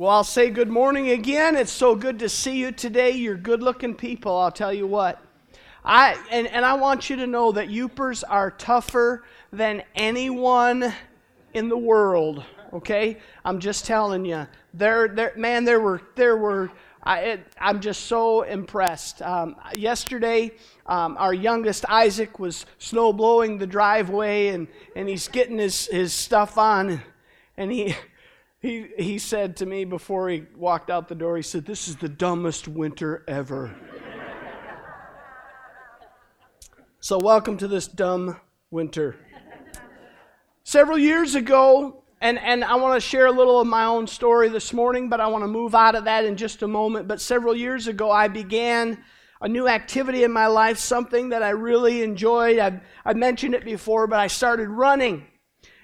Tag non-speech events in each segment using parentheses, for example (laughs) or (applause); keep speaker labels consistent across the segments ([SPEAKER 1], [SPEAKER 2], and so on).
[SPEAKER 1] Well, I'll say good morning again. It's so good to see you today. You're good looking people, I'll tell you what. I, and, and I want you to know that Yoopers are tougher than anyone in the world, okay? I'm just telling you. There, there, man, there were, there were, I, it, I'm just so impressed. Um, yesterday, um, our youngest Isaac was snow blowing the driveway and, and he's getting his, his stuff on and he, he, he said to me before he walked out the door, he said, This is the dumbest winter ever. so, welcome to this dumb winter. Several years ago, and, and I want to share a little of my own story this morning, but I want to move out of that in just a moment. But several years ago, I began a new activity in my life, something that I really enjoyed. I've, I've mentioned it before, but I started running.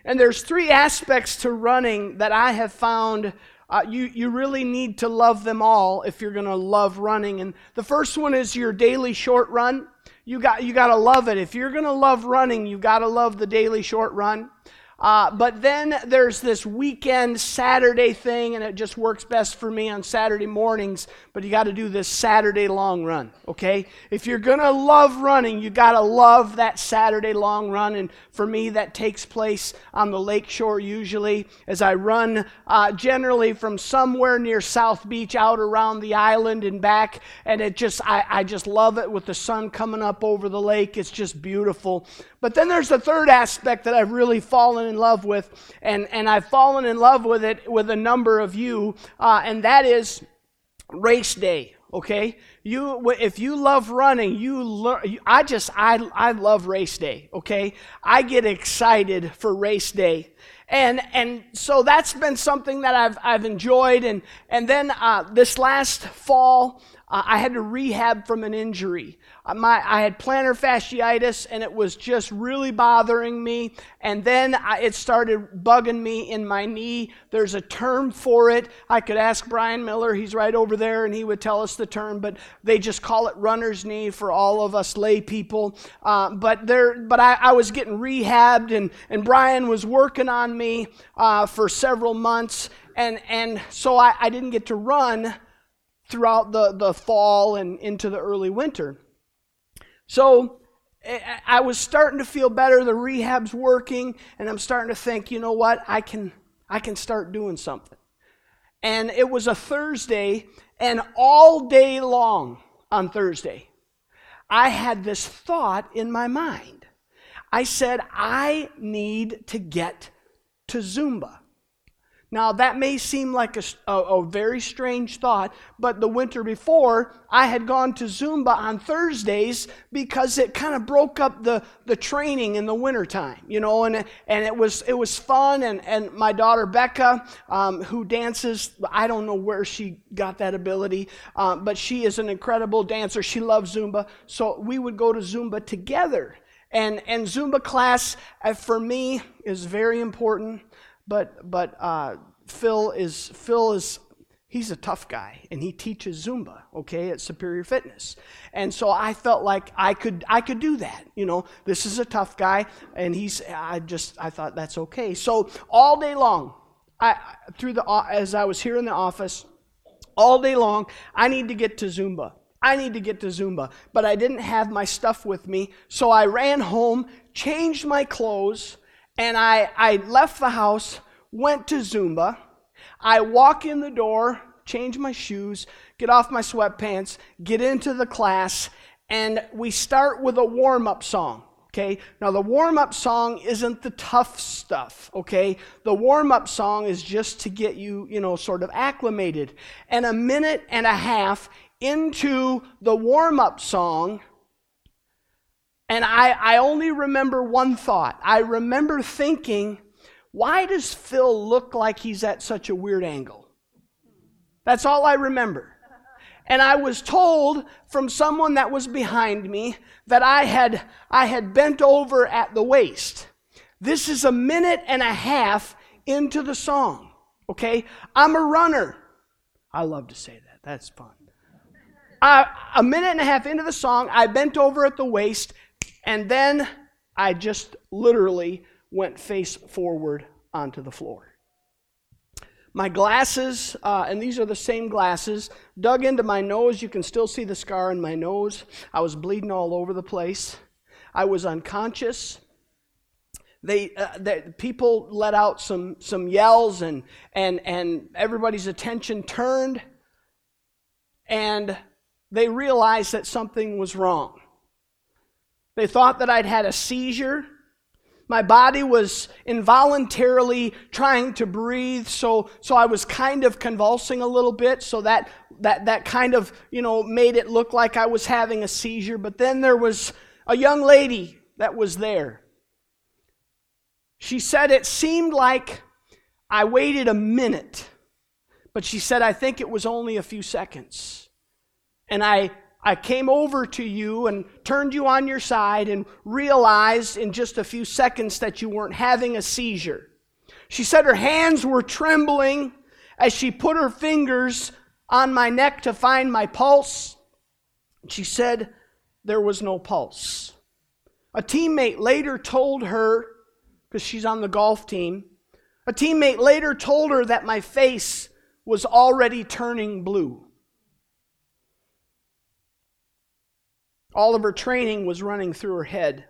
[SPEAKER 1] And there's three aspects to running that I have found uh, you, you really need to love them all if you're going to love running. And the first one is your daily short run. You got, you got to love it. If you're going to love running, you got to love the daily short run. Uh, but then there's this weekend Saturday thing, and it just works best for me on Saturday mornings. But you got to do this Saturday long run, okay? If you're going to love running, you got to love that Saturday long run. And for me, that takes place on the lake shore usually as I run uh, generally from somewhere near South Beach out around the island and back. And it just, I, I just love it with the sun coming up over the lake. It's just beautiful. But then there's the third aspect that I've really fallen in love with, and, and I've fallen in love with it with a number of you, uh, and that is race day. Okay, you if you love running, you learn. I just I I love race day. Okay, I get excited for race day and and so that's been something that I've I've enjoyed and and then uh, this last fall uh, I had to rehab from an injury. My, I had plantar fasciitis and it was just really bothering me. And then I, it started bugging me in my knee. There's a term for it. I could ask Brian Miller, he's right over there, and he would tell us the term, but they just call it runner's knee for all of us lay people. Uh, but there, but I, I, was getting rehabbed, and, and Brian was working on me uh, for several months. And, and so I, I didn't get to run throughout the, the fall and into the early winter. So I was starting to feel better. The rehab's working, and I'm starting to think, you know what? I can, I can start doing something. And it was a Thursday, and all day long on Thursday, I had this thought in my mind. I said, I need to get to Zumba. Now, that may seem like a, a, a, very strange thought, but the winter before, I had gone to Zumba on Thursdays because it kind of broke up the, the training in the wintertime, you know, and, and it, was, it was fun. And, and my daughter Becca, um, who dances, I don't know where she got that ability, um, but she is an incredible dancer. She loves Zumba. So we would go to Zumba together. And, and Zumba class, uh, for me, is very important but but uh, Phil is Phil is he's a tough guy and he teaches Zumba, okay, at Superior Fitness. And so I felt like I could I could do that. You know, this is a tough guy and he's I just I thought that's okay. So all day long, I through the as I was here in the office, all day long, I need to get to Zumba. I need to get to Zumba, but I didn't have my stuff with me. So I ran home, changed my clothes, and I, I left the house, went to Zumba. I walk in the door, change my shoes, get off my sweatpants, get into the class, and we start with a warm up song. Okay, now the warm up song isn't the tough stuff, okay? The warm up song is just to get you, you know, sort of acclimated. And a minute and a half into the warm up song, and I, I only remember one thought. I remember thinking, why does Phil look like he's at such a weird angle? That's all I remember. And I was told from someone that was behind me that I had, I had bent over at the waist. This is a minute and a half into the song. Okay? I'm a runner. I love to say that. That's fun. Uh, a minute and a half into the song, I bent over at the waist and then I just literally went face forward onto the floor. my glasses, uh, and these are the same glasses, dug into my nose. You can still see the scar in my nose. I was bleeding all over the place. I was unconscious. They, uh, they, people let out some, some yells, and, and, and everybody's attention turned, and they realized that something was wrong. They thought that I'd had a seizure. My body was involuntarily trying to breathe, so, so I was kind of convulsing a little bit, so that, that, that kind of, you know, made it look like I was having a seizure. But then there was a young lady that was there. She said it seemed like I waited a minute, but she said, I think it was only a few seconds. And I I came over to you and turned you on your side and realized in just a few seconds that you weren't having a seizure. She said her hands were trembling as she put her fingers on my neck to find my pulse. She said there was no pulse. A teammate later told her, because she's on the golf team, a teammate later told her that my face was already turning blue. All of her training was running through her head.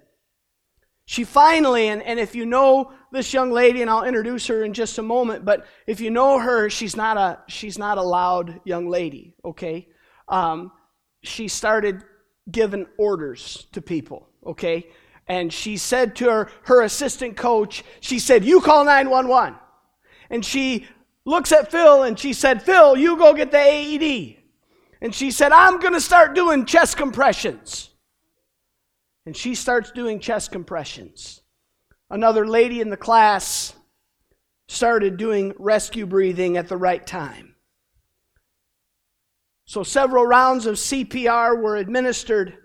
[SPEAKER 1] She finally, and, and if you know this young lady, and I'll introduce her in just a moment, but if you know her, she's not a, she's not a loud young lady, okay? Um, she started giving orders to people, okay? And she said to her, her assistant coach, she said, You call 911. And she looks at Phil and she said, Phil, you go get the AED. And she said, I'm going to start doing chest compressions. And she starts doing chest compressions. Another lady in the class started doing rescue breathing at the right time. So several rounds of CPR were administered.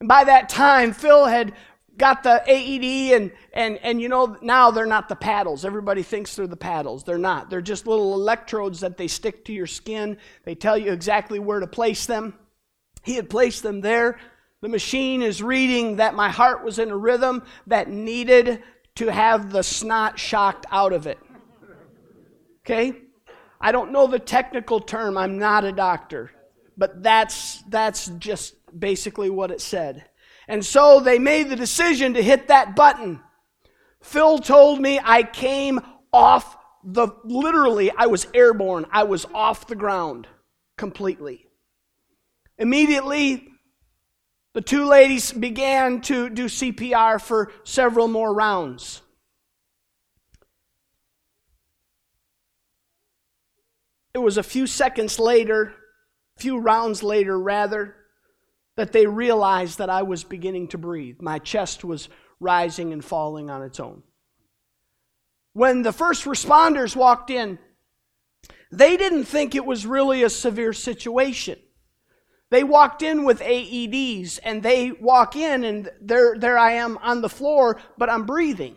[SPEAKER 1] And by that time, Phil had got the AED, and, and, and you know, now they're not the paddles. Everybody thinks they're the paddles. They're not. They're just little electrodes that they stick to your skin. They tell you exactly where to place them. He had placed them there. The machine is reading that my heart was in a rhythm that needed to have the snot shocked out of it. Okay? I don't know the technical term. I'm not a doctor. But that's, that's just basically what it said. And so they made the decision to hit that button. Phil told me I came off the, literally, I was airborne. I was off the ground completely. Immediately, the two ladies began to do CPR for several more rounds. It was a few seconds later, a few rounds later, rather, that they realized that I was beginning to breathe. My chest was rising and falling on its own. When the first responders walked in, they didn't think it was really a severe situation. They walked in with AEDs and they walk in and there, there I am on the floor, but I'm breathing.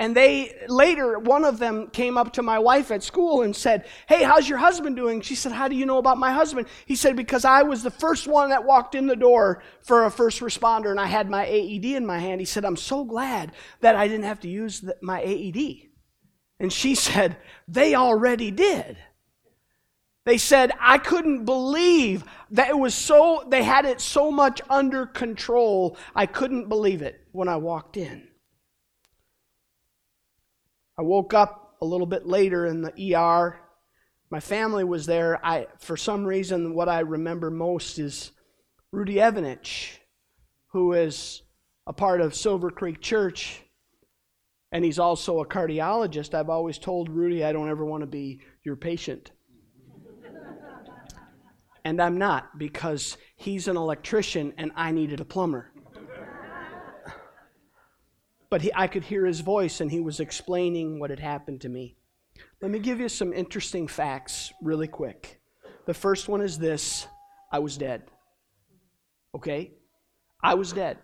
[SPEAKER 1] And they later, one of them came up to my wife at school and said, Hey, how's your husband doing? She said, How do you know about my husband? He said, Because I was the first one that walked in the door for a first responder and I had my AED in my hand. He said, I'm so glad that I didn't have to use the, my AED. And she (laughs) said, They already did. They said, I couldn't believe that it was so, they had it so much under control. I couldn't believe it when I walked in. I woke up a little bit later in the ER. My family was there. I, for some reason, what I remember most is Rudy Evanich, who is a part of Silver Creek Church, and he's also a cardiologist. I've always told Rudy I don't ever want to be your patient. and I'm not because he's an electrician and I needed a plumber but he, I could hear his voice and he was explaining what had happened to me. Let me give you some interesting facts really quick. The first one is this I was dead. Okay? I was dead.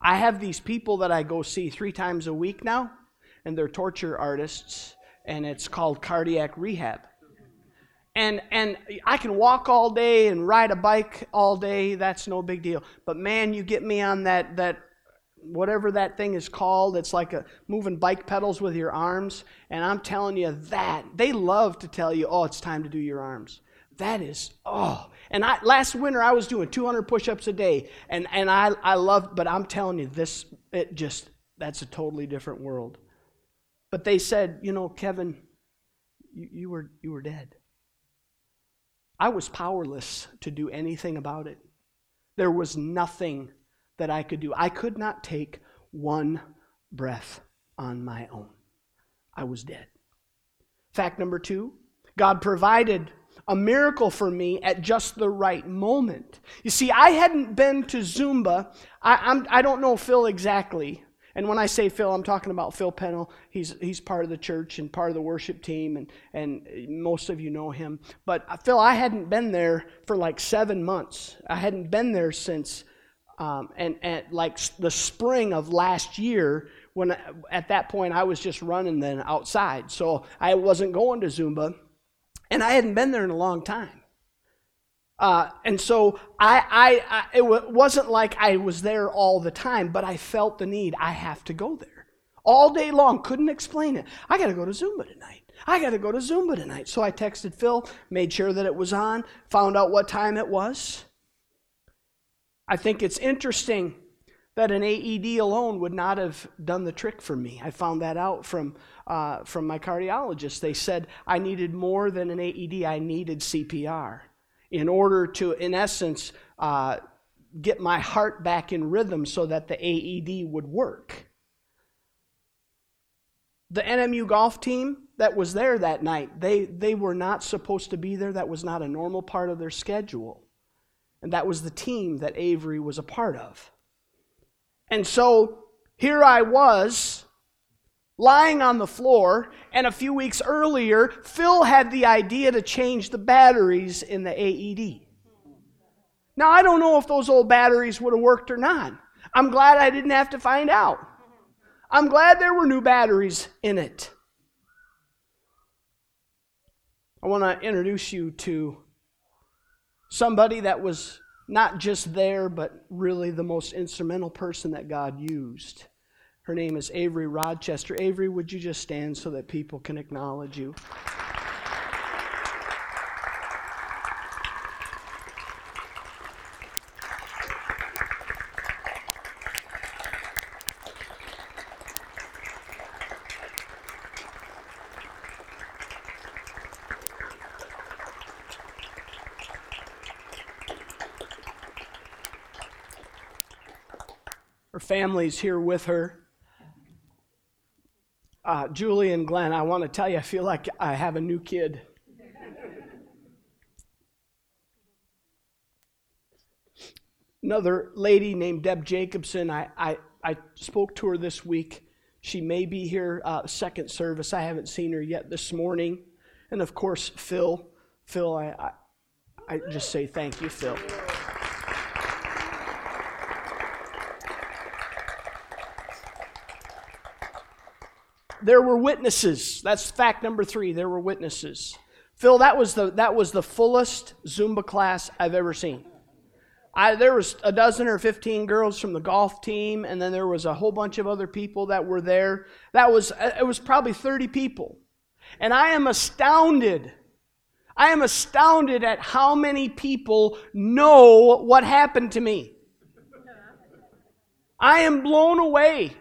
[SPEAKER 1] I have these people that I go see three times a week now, and they're torture artists, and it's called cardiac rehab. And, and I can walk all day and ride a bike all day, that's no big deal. But man, you get me on that, that whatever that thing is called. It's like a moving bike pedals with your arms. And I'm telling you that they love to tell you, oh, it's time to do your arms. That is, oh. And I, last winter I was doing 200 push-ups a day, and and I I loved, but I'm telling you, this it just that's a totally different world. But they said, you know, Kevin, you, you were you were dead. I was powerless to do anything about it. There was nothing that I could do. I could not take one breath on my own. I was dead. Fact number two God provided a miracle for me at just the right moment. You see, I hadn't been to Zumba. I, I'm, I do not know Phil exactly. And when I say Phil, I'm talking about Phil Pennell. He's, he's part of the church and part of the worship team, and, and most of you know him. But uh, Phil, I hadn't been there for like seven months. I hadn't been there since, um, and, and like the spring of last year, when at that point I was just running then outside. So I wasn't going to Zumba, and I hadn't been there in a long time. Uh, and so I, I, I it w- wasn't like I was there all the time, but I felt the need. I have to go there all day long. Couldn't explain it. I got to go to Zumba tonight. I got to go to Zumba tonight. So I texted Phil, made sure that it was on, found out what time it was. I think it's interesting that an AED alone would not have done the trick for me. I found that out from, uh, from my cardiologist. They said I needed more than an AED, I needed CPR in order to, in essence, uh, get my heart back in rhythm so that the AED would work. The NMU golf team that was there that night, they, they were not supposed to be there. That was not a normal part of their schedule. And that was the team that Avery was a part of. And so here I was lying on the floor, and a few weeks earlier, Phil had the idea to change the batteries in the AED. Now, I don't know if those old batteries would have worked or not. I'm glad I didn't have to find out. I'm glad there were new batteries in it. I want to introduce you to somebody that was not just there, but really the most instrumental person that God used. Her name is Avery Rochester. Avery, would you just stand so that people can acknowledge you? Her family's here with her uh, Julie and Glenn, I want to tell you, I feel like I have a new kid. Another lady named Deb Jacobson, I, I, I spoke to her this week. She may be here uh, second service. I haven't seen her yet this morning. And of course, Phil. Phil, I, I, I just say thank you, Phil. There were witnesses. That's fact number three. There were witnesses. Phil, that was the, that was the fullest Zumba class I've ever seen. I, there was a dozen or 15 girls from the golf team, and then there was a whole bunch of other people that were there. That was, uh, it was probably 30 people. And I am astounded. I am astounded at how many people know what happened to me. I am blown away.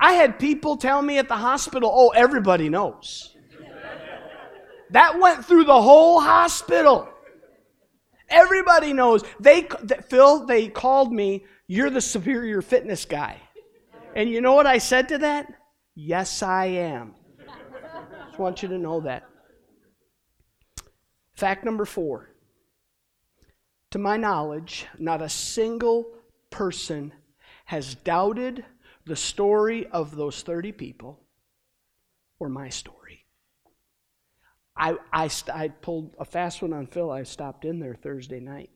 [SPEAKER 1] I had people tell me at the hospital, oh, everybody knows. That went through the whole hospital. Everybody knows. They, Phil, they called me, you're the superior fitness guy. And you know what I said to that? Yes, I am. Just want you to know that. Fact number four. To my knowledge, not a single person has doubted the story of those 30 people or my story. I, I, I pulled a fast one on Phil. I stopped in there Thursday night.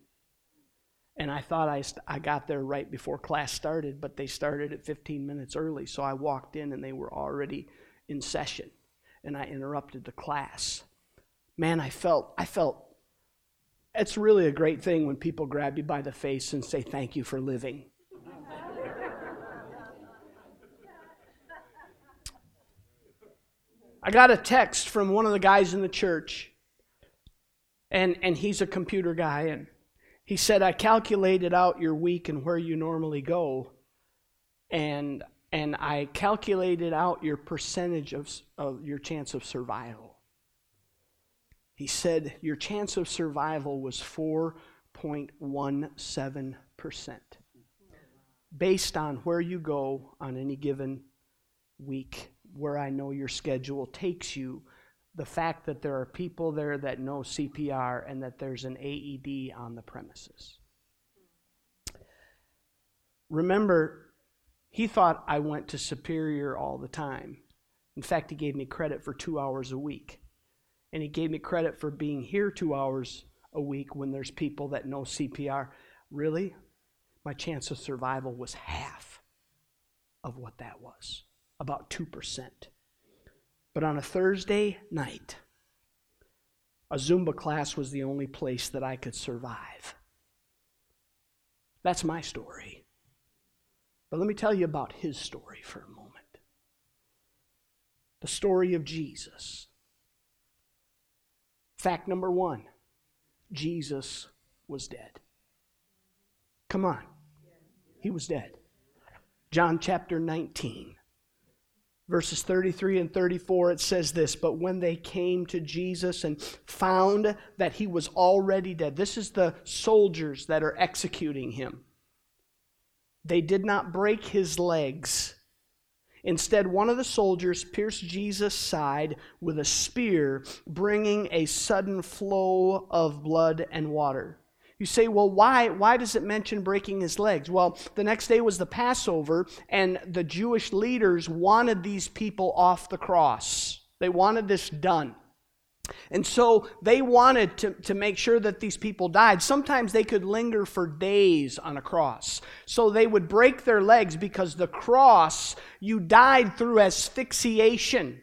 [SPEAKER 1] And I thought I, I got there right before class started, but they started at 15 minutes early. So I walked in and they were already in session. And I interrupted the class. Man, I felt, I felt, it's really a great thing when people grab you by the face and say, Thank you for living. I got a text from one of the guys in the church, and, and he's a computer guy, and he said, I calculated out your week and where you normally go, and, and I calculated out your percentage of, of your chance of survival. He said, Your chance of survival was 4.17%, based on where you go on any given week where I know your schedule takes you, the fact that there are people there that know CPR and that there's an AED on the premises. Remember, he thought I went to Superior all the time. In fact, he gave me credit for two hours a week. And he gave me credit for being here two hours a week when there's people that know CPR. Really? My chance of survival was half of what that was about 2%. But on a Thursday night, a Zumba class was the only place that I could survive. That's my story. But let me tell you about his story for a moment the story of Jesus. Fact number one Jesus was dead. Come on. He was dead. John chapter 19 verses 33 and 34, it says this But when they came to Jesus and found that he was already dead, this is the soldiers that are executing him. They did not break his legs. Instead, one of the soldiers pierced Jesus' side with a spear, bringing a sudden flow of blood and water. You say, well, why, why does it mention breaking his legs? Well, the next day was the Passover, and the Jewish leaders wanted these people off the cross. They wanted this done. And so they wanted to, to make sure that these people died. Sometimes they could linger for days on a cross. So they would break their legs because the cross, you died through asphyxiation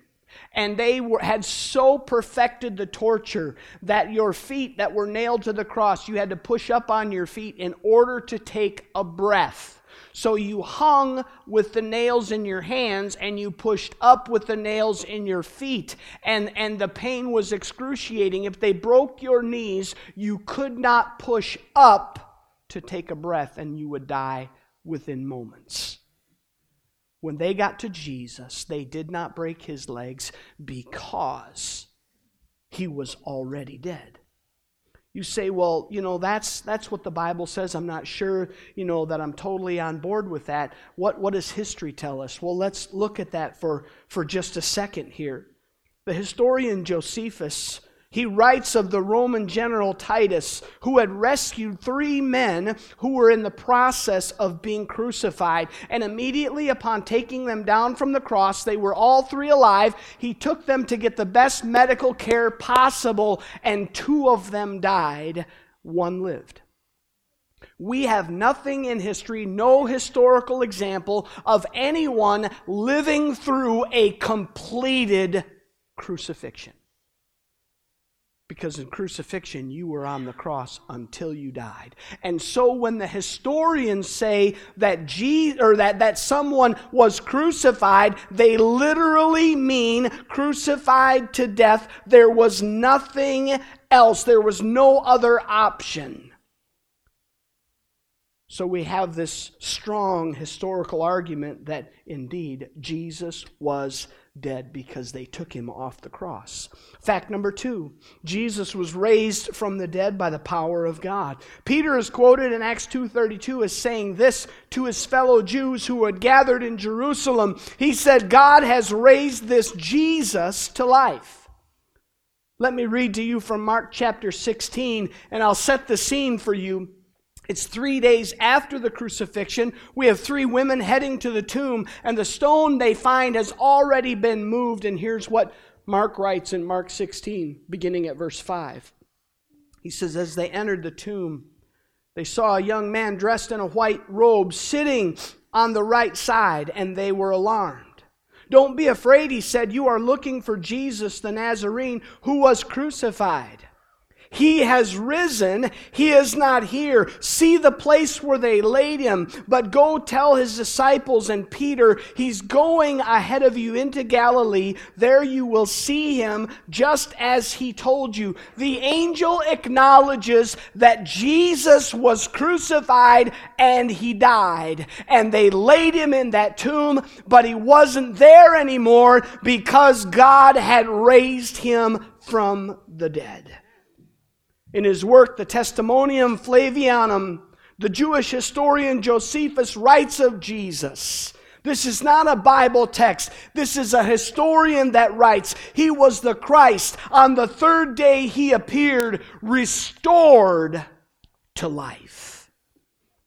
[SPEAKER 1] and they were, had so perfected the torture that your feet that were nailed to the cross, you had to push up on your feet in order to take a breath. So you hung with the nails in your hands and you pushed up with the nails in your feet. And, and the pain was excruciating. If they broke your knees, you could not push up to take a breath and you would die within moments. When they got to Jesus, they did not break his legs because he was already dead. You say, well, you know, that's, that's what the Bible says. I'm not sure, you know, that I'm totally on board with that. What, what does history tell us? Well, let's look at that for, for just a second here. The historian Josephus he writes of the Roman general Titus, who had rescued three men who were in the process of being crucified. And immediately upon taking them down from the cross, they were all three alive. He took them to get the best medical care possible, and two of them died, one lived. We have nothing in history, no historical example of anyone living through a completed crucifixion. Because in crucifixion, you were on the cross until you died. And so when the historians say that Jesus, or that, that someone was crucified, they literally mean crucified to death. There was nothing else. There was no other option. So we have this strong historical argument that indeed Jesus was dead because they took him off the cross. Fact number two Jesus was raised from the dead by the power of God. Peter is quoted in Acts 2.32 as saying this to his fellow Jews who had gathered in Jerusalem. He said, God has raised this Jesus to life. Let me read to you from Mark chapter 16, and I'll set the scene for you. It's three days after the crucifixion. We have three women heading to the tomb, and the stone they find has already been moved. And here's what Mark writes in Mark 16, beginning at verse 5. He says, As they entered the tomb, they saw a young man dressed in a white robe sitting on the right side, and they were alarmed. Don't be afraid, he said. You are looking for Jesus the Nazarene who was crucified. He has risen. He is not here. See the place where they laid him. But go tell his disciples and Peter, he's going ahead of you into Galilee. There you will see him just as he told you. The angel acknowledges that Jesus was crucified and he died. And they laid him in that tomb, but he wasn't there anymore because God had raised him from the dead. In his work, the Testimonium Flavianum, the Jewish historian Josephus writes of Jesus. This is not a Bible text. This is a historian that writes, He was the Christ. On the third day, He appeared, restored to life.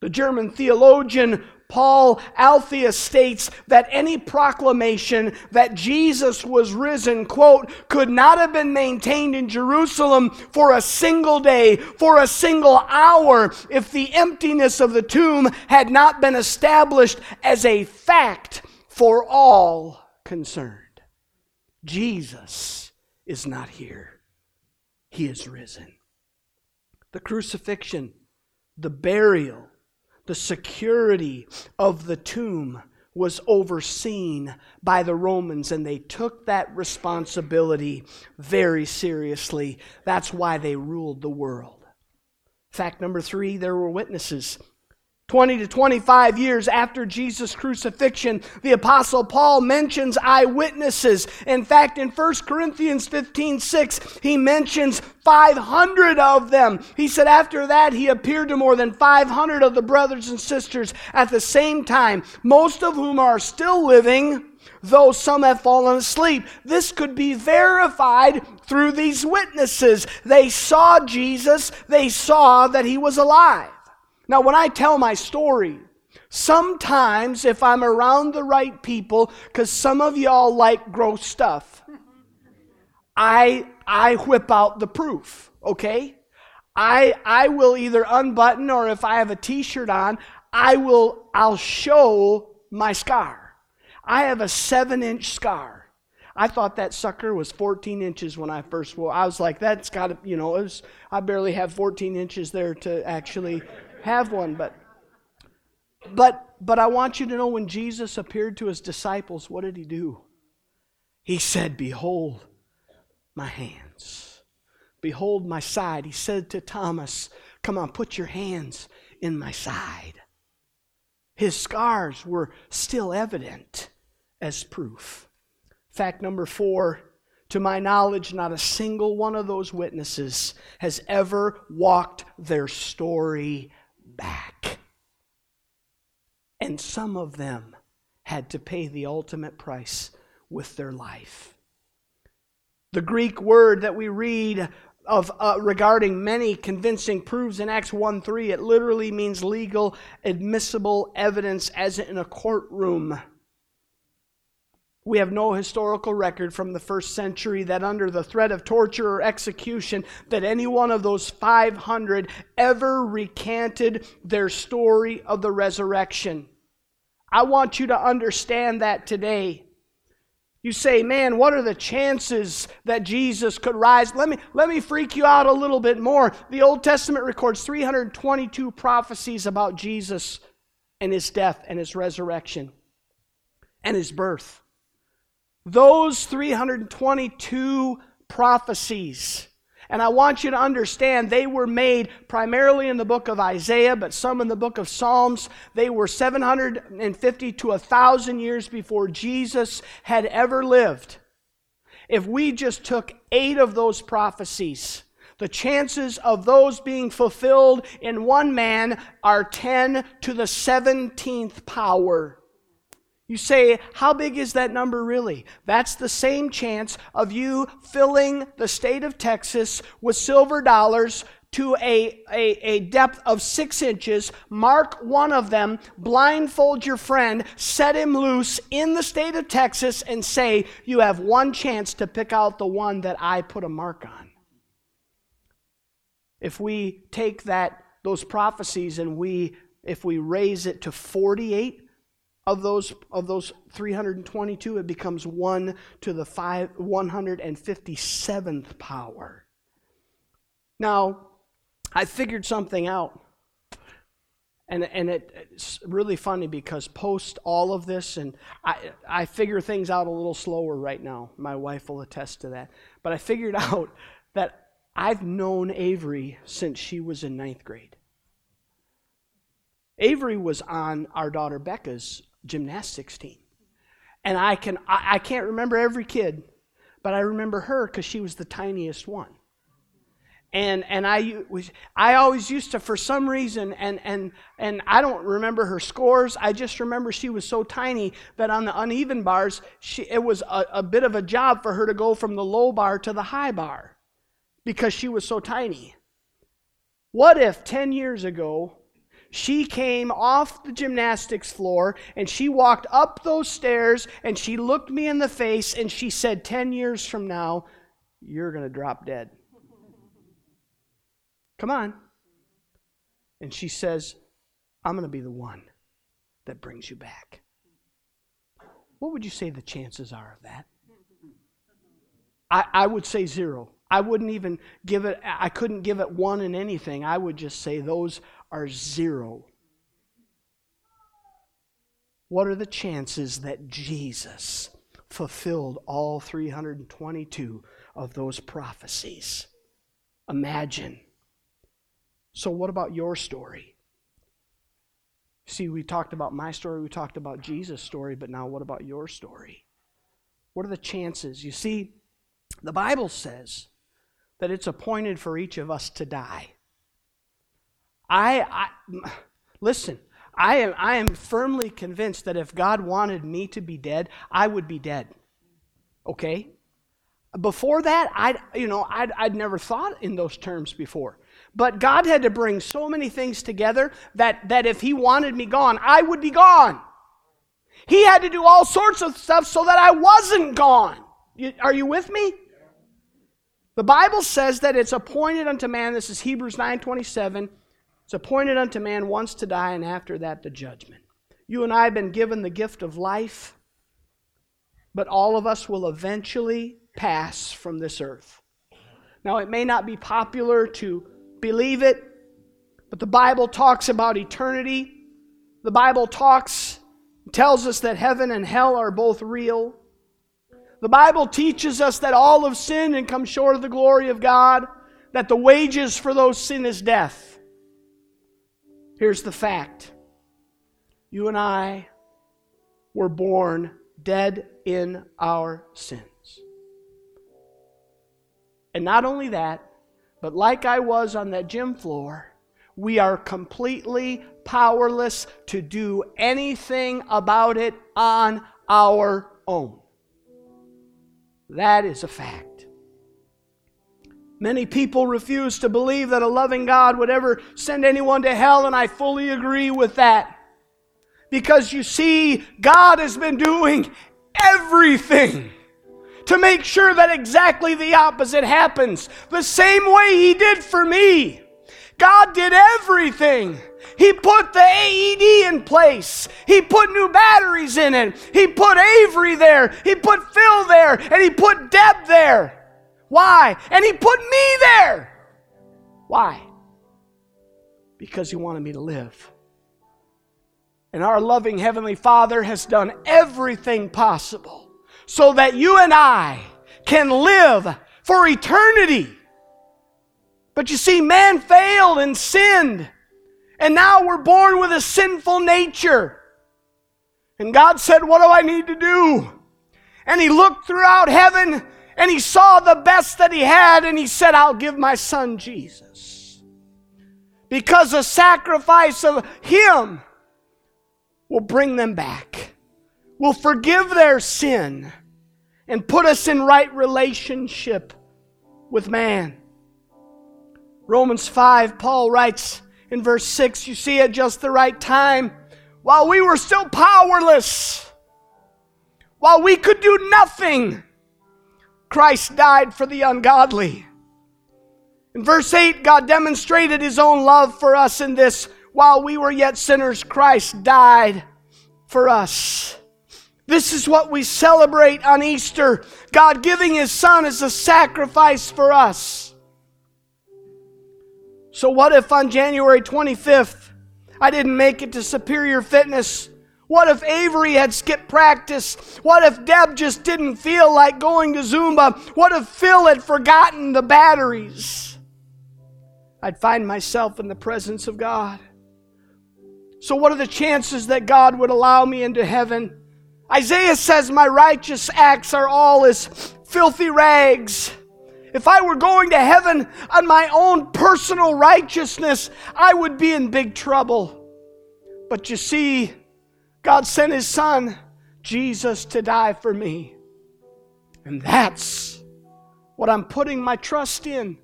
[SPEAKER 1] The German theologian Paul Althaus states that any proclamation that Jesus was risen, quote, could not have been maintained in Jerusalem for a single day, for a single hour, if the emptiness of the tomb had not been established as a fact for all concerned. Jesus is not here, he is risen. The crucifixion, the burial, the security of the tomb was overseen by the Romans, and they took that responsibility very seriously. That's why they ruled the world. Fact number three there were witnesses. 20 to 25 years after Jesus' crucifixion, the Apostle Paul mentions eyewitnesses. In fact, in 1 Corinthians 15 6, he mentions 500 of them. He said after that, he appeared to more than 500 of the brothers and sisters at the same time, most of whom are still living, though some have fallen asleep. This could be verified through these witnesses. They saw Jesus, they saw that he was alive. Now, when I tell my story, sometimes if I'm around the right people, because some of y'all like gross stuff, I, I whip out the proof, okay? I, I will either unbutton or if I have a t-shirt on, I will, I'll show my scar. I have a seven inch scar. I thought that sucker was 14 inches when I first wore. I was like, that's got to, you know, was, I barely have 14 inches there to actually have one, but but but I want you to know when Jesus appeared to his disciples, what did he do? He said, "Behold my hands. Behold my side." He said to Thomas, "Come on, put your hands in my side." His scars were still evident as proof. Fact number 4, to my knowledge, not a single one of those witnesses has ever walked their story back. And some of them had to pay the ultimate price with their life. The Greek word that we read of uh, regarding many convincing proofs in Acts 1 3, it literally means legal, admissible evidence as in a courtroom. We have no historical record from the first century that under the threat of torture or execution that any one of those 500 ever recanted their story of the resurrection. I want you to understand that today. You say, "Man, what are the chances that Jesus could rise?" Let me let me freak you out a little bit more. The Old Testament records 322 prophecies about Jesus and his death and his resurrection and his birth. Those 322 prophecies, and I want you to understand they were made primarily in the book of Isaiah, but some in the book of Psalms. They were 750 to 1,000 years before Jesus had ever lived. If we just took eight of those prophecies, the chances of those being fulfilled in one man are 10 to the 17th power. You say, how big is that number really? That's the same chance of you filling the state of Texas with silver dollars to a, a, a, depth of six inches, mark one of them, blindfold your friend, set him loose in the state of Texas, and say, You have one chance to pick out the one that I put a mark on. If we take that, those prophecies and we, if we raise it to 48, of those of those 322 it becomes 1 to the 5 157th power Now, I figured something out. And, and it, it's really funny because post all of this, and I, I figure things out a little slower right now. My wife will attest to that. But I figured (laughs) out that I've known Avery since she was in ninth grade. Avery was on our daughter Becca's gymnastics team. And I, can, I, I can't remember every kid, but I remember her because she was the tiniest one and and I was I always used to for some reason and and and I don't remember her scores. I just remember she was so tiny that on the uneven bars, she, it was a, a bit of a job for her to go from the low bar to the high bar because she was so tiny. What if 10 years ago she came off the gymnastics floor and she walked up those stairs and she looked me in the face and she said 10 years from now you're going to drop dead. Come on. And she says, I'm going to be the one that brings you back. What would you say the chances are of that? I, I would say zero. I wouldn't even give it, I couldn't give it one in anything. I would just say those are zero. What are the chances that Jesus fulfilled all 322 of those prophecies? Imagine so, what about your story? See, we talked about my story, we talked about Jesus' story, but now what about your story? What are the chances? You see, the Bible says that it's appointed for each of us to die. I, I listen, I am, I am firmly convinced that if God wanted me to be dead, I would be dead. Okay? Before that, I'd, you know, I'd, I'd never thought in those terms before. But God had to bring so many things together that, that if He wanted me gone, I would be gone. He had to do all sorts of stuff so that I wasn't gone. You, are you with me? The Bible says that it's appointed unto man, this is Hebrews 9:27, it's appointed unto man once to die and after that the judgment. You and I have been given the gift of life, but all of us will eventually pass from this earth. Now, it may not be popular to believe it, but the Bible talks about eternity. The Bible talks, tells us that heaven and hell are both real. The Bible teaches us that all have sinned and come short of the glory of God, that the wages for those sin is death. Here's the fact you and I were born dead in our sins. And not only that, but like I was on that gym floor, we are completely powerless to do anything about it on our own. That is a fact. Many people refuse to believe that a loving God would ever send anyone to hell, and I fully agree with that. Because you see, God has been doing everything to make sure that exactly the opposite happens. The same way He did for me. God did everything. He put the AED in place. He put new batteries in it. He put Avery there. He put Phil there. And He put Deb there. Why? And He put me there. Why? Because He wanted me to live. And our loving Heavenly Father has done everything possible so that you and I can live for eternity. But you see, man failed and sinned, and now we're born with a sinful nature. And God said, What do I need to do? And He looked throughout heaven and He saw the best that He had, and He said, I'll give my son Jesus. Because a sacrifice of Him will bring them back will forgive their sin and put us in right relationship with man. Romans 5, Paul writes in verse 6, you see, at just the right time, while we were still powerless, while we could do nothing, Christ died for the ungodly. In verse 8, God demonstrated his own love for us in this while we were yet sinners, Christ died for us. This is what we celebrate on Easter God giving His Son as a sacrifice for us. So, what if on January 25th I didn't make it to Superior Fitness? What if Avery had skipped practice? What if Deb just didn't feel like going to Zumba? What if Phil had forgotten the batteries? I'd find myself in the presence of God. So, what are the chances that God would allow me into heaven? Isaiah says, My righteous acts are all as filthy rags. If I were going to heaven on my own personal righteousness, I would be in big trouble. But you see, God sent His Son, Jesus, to die for me. And that's what I'm putting my trust in.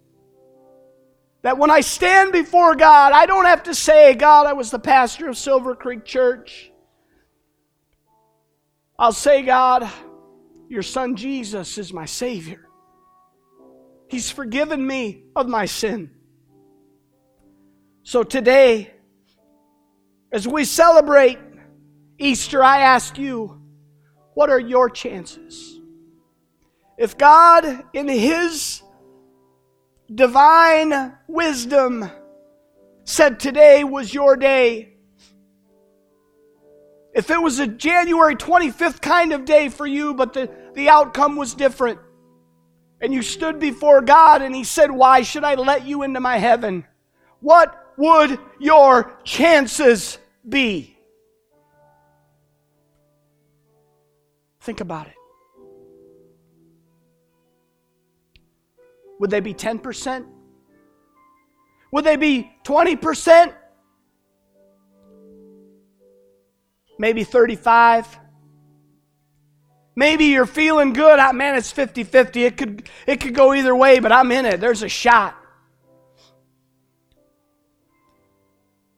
[SPEAKER 1] That when I stand before God, I don't have to say, God, I was the pastor of Silver Creek Church. I'll say, God, your son Jesus is my Savior. He's forgiven me of my sin. So today, as we celebrate Easter, I ask you, what are your chances? If God, in His divine wisdom, said today was your day, if it was a January 25th kind of day for you, but the, the outcome was different, and you stood before God and He said, Why should I let you into my heaven? What would your chances be? Think about it. Would they be 10%? Would they be 20%? Maybe 35? Maybe you're feeling good. Man, it's 50 50. It could, it could go either way, but I'm in it. There's a shot.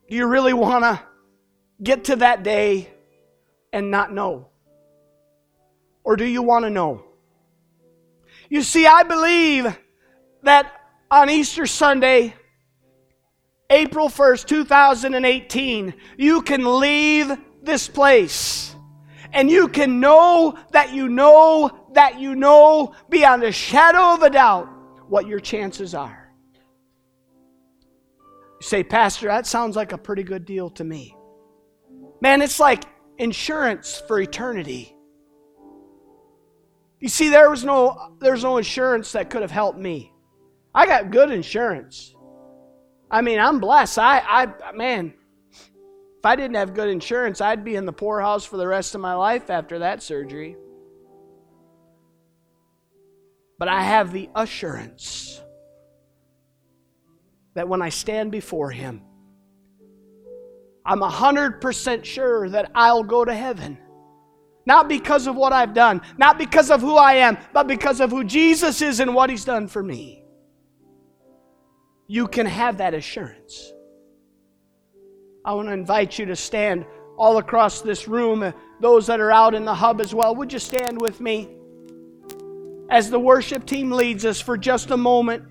[SPEAKER 1] Do you really want to get to that day and not know? Or do you want to know? You see, I believe that on Easter Sunday, April 1st, 2018, you can leave this place and you can know that you know that you know beyond a shadow of a doubt what your chances are. You say, Pastor, that sounds like a pretty good deal to me. Man, it's like insurance for eternity. You see, there was no there's no insurance that could have helped me. I got good insurance. I mean, I'm blessed. I, I man, if I didn't have good insurance, I'd be in the poorhouse for the rest of my life after that surgery. But I have the assurance that when I stand before Him, I'm 100% sure that I'll go to heaven. Not because of what I've done, not because of who I am, but because of who Jesus is and what He's done for me. You can have that assurance. I want to invite you to stand all across this room, those that are out in the hub as well. Would you stand with me as the worship team leads us for just a moment?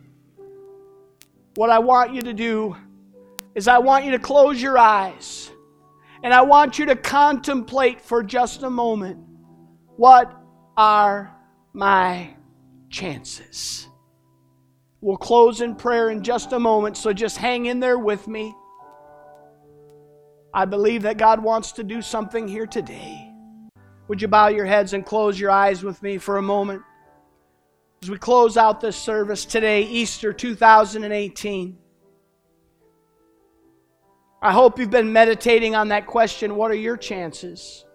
[SPEAKER 1] What I want you to do is I want you to close your eyes. And I want you to contemplate for just a moment what are my chances? We'll close in prayer in just a moment, so just hang in there with me. I believe that God wants to do something here today. Would you bow your heads and close your eyes with me for a moment? As we close out this service today, Easter 2018. I hope you've been meditating on that question what are your chances?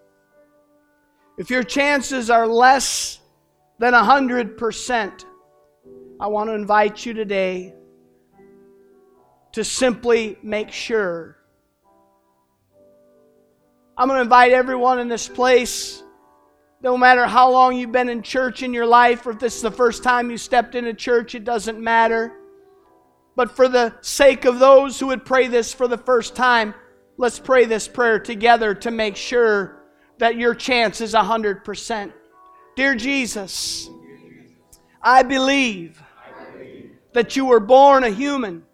[SPEAKER 1] If your chances are less than 100%, I want to invite you today to simply make sure. I'm going to invite everyone in this place, no matter how long you've been in church in your life, or if this is the first time you stepped into church, it doesn't matter. But for the sake of those who would pray this for the first time, let's pray this prayer together to make sure that your chance is 100%. Dear Jesus, I believe that you were born a human,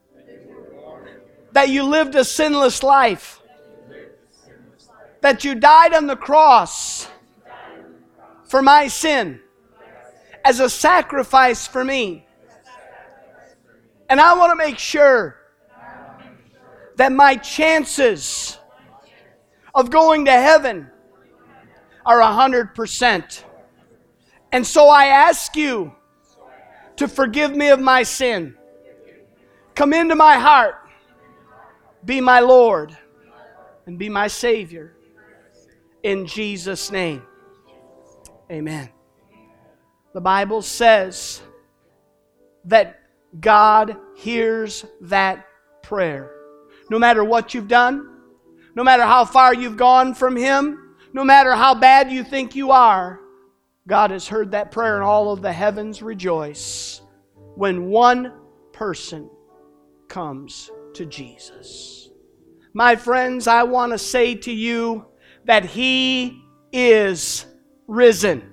[SPEAKER 1] that you lived a sinless life, that you died on the cross for my sin as a sacrifice for me and I want to make sure that my chances of going to heaven are 100%. And so I ask you to forgive me of my sin. Come into my heart. Be my Lord and be my Savior. In Jesus' name. Amen. The Bible says that God hears that prayer. No matter what you've done, no matter how far you've gone from Him, no matter how bad you think you are, God has heard that prayer and all of the heavens rejoice when one person comes to Jesus. My friends, I want to say to you that He is risen.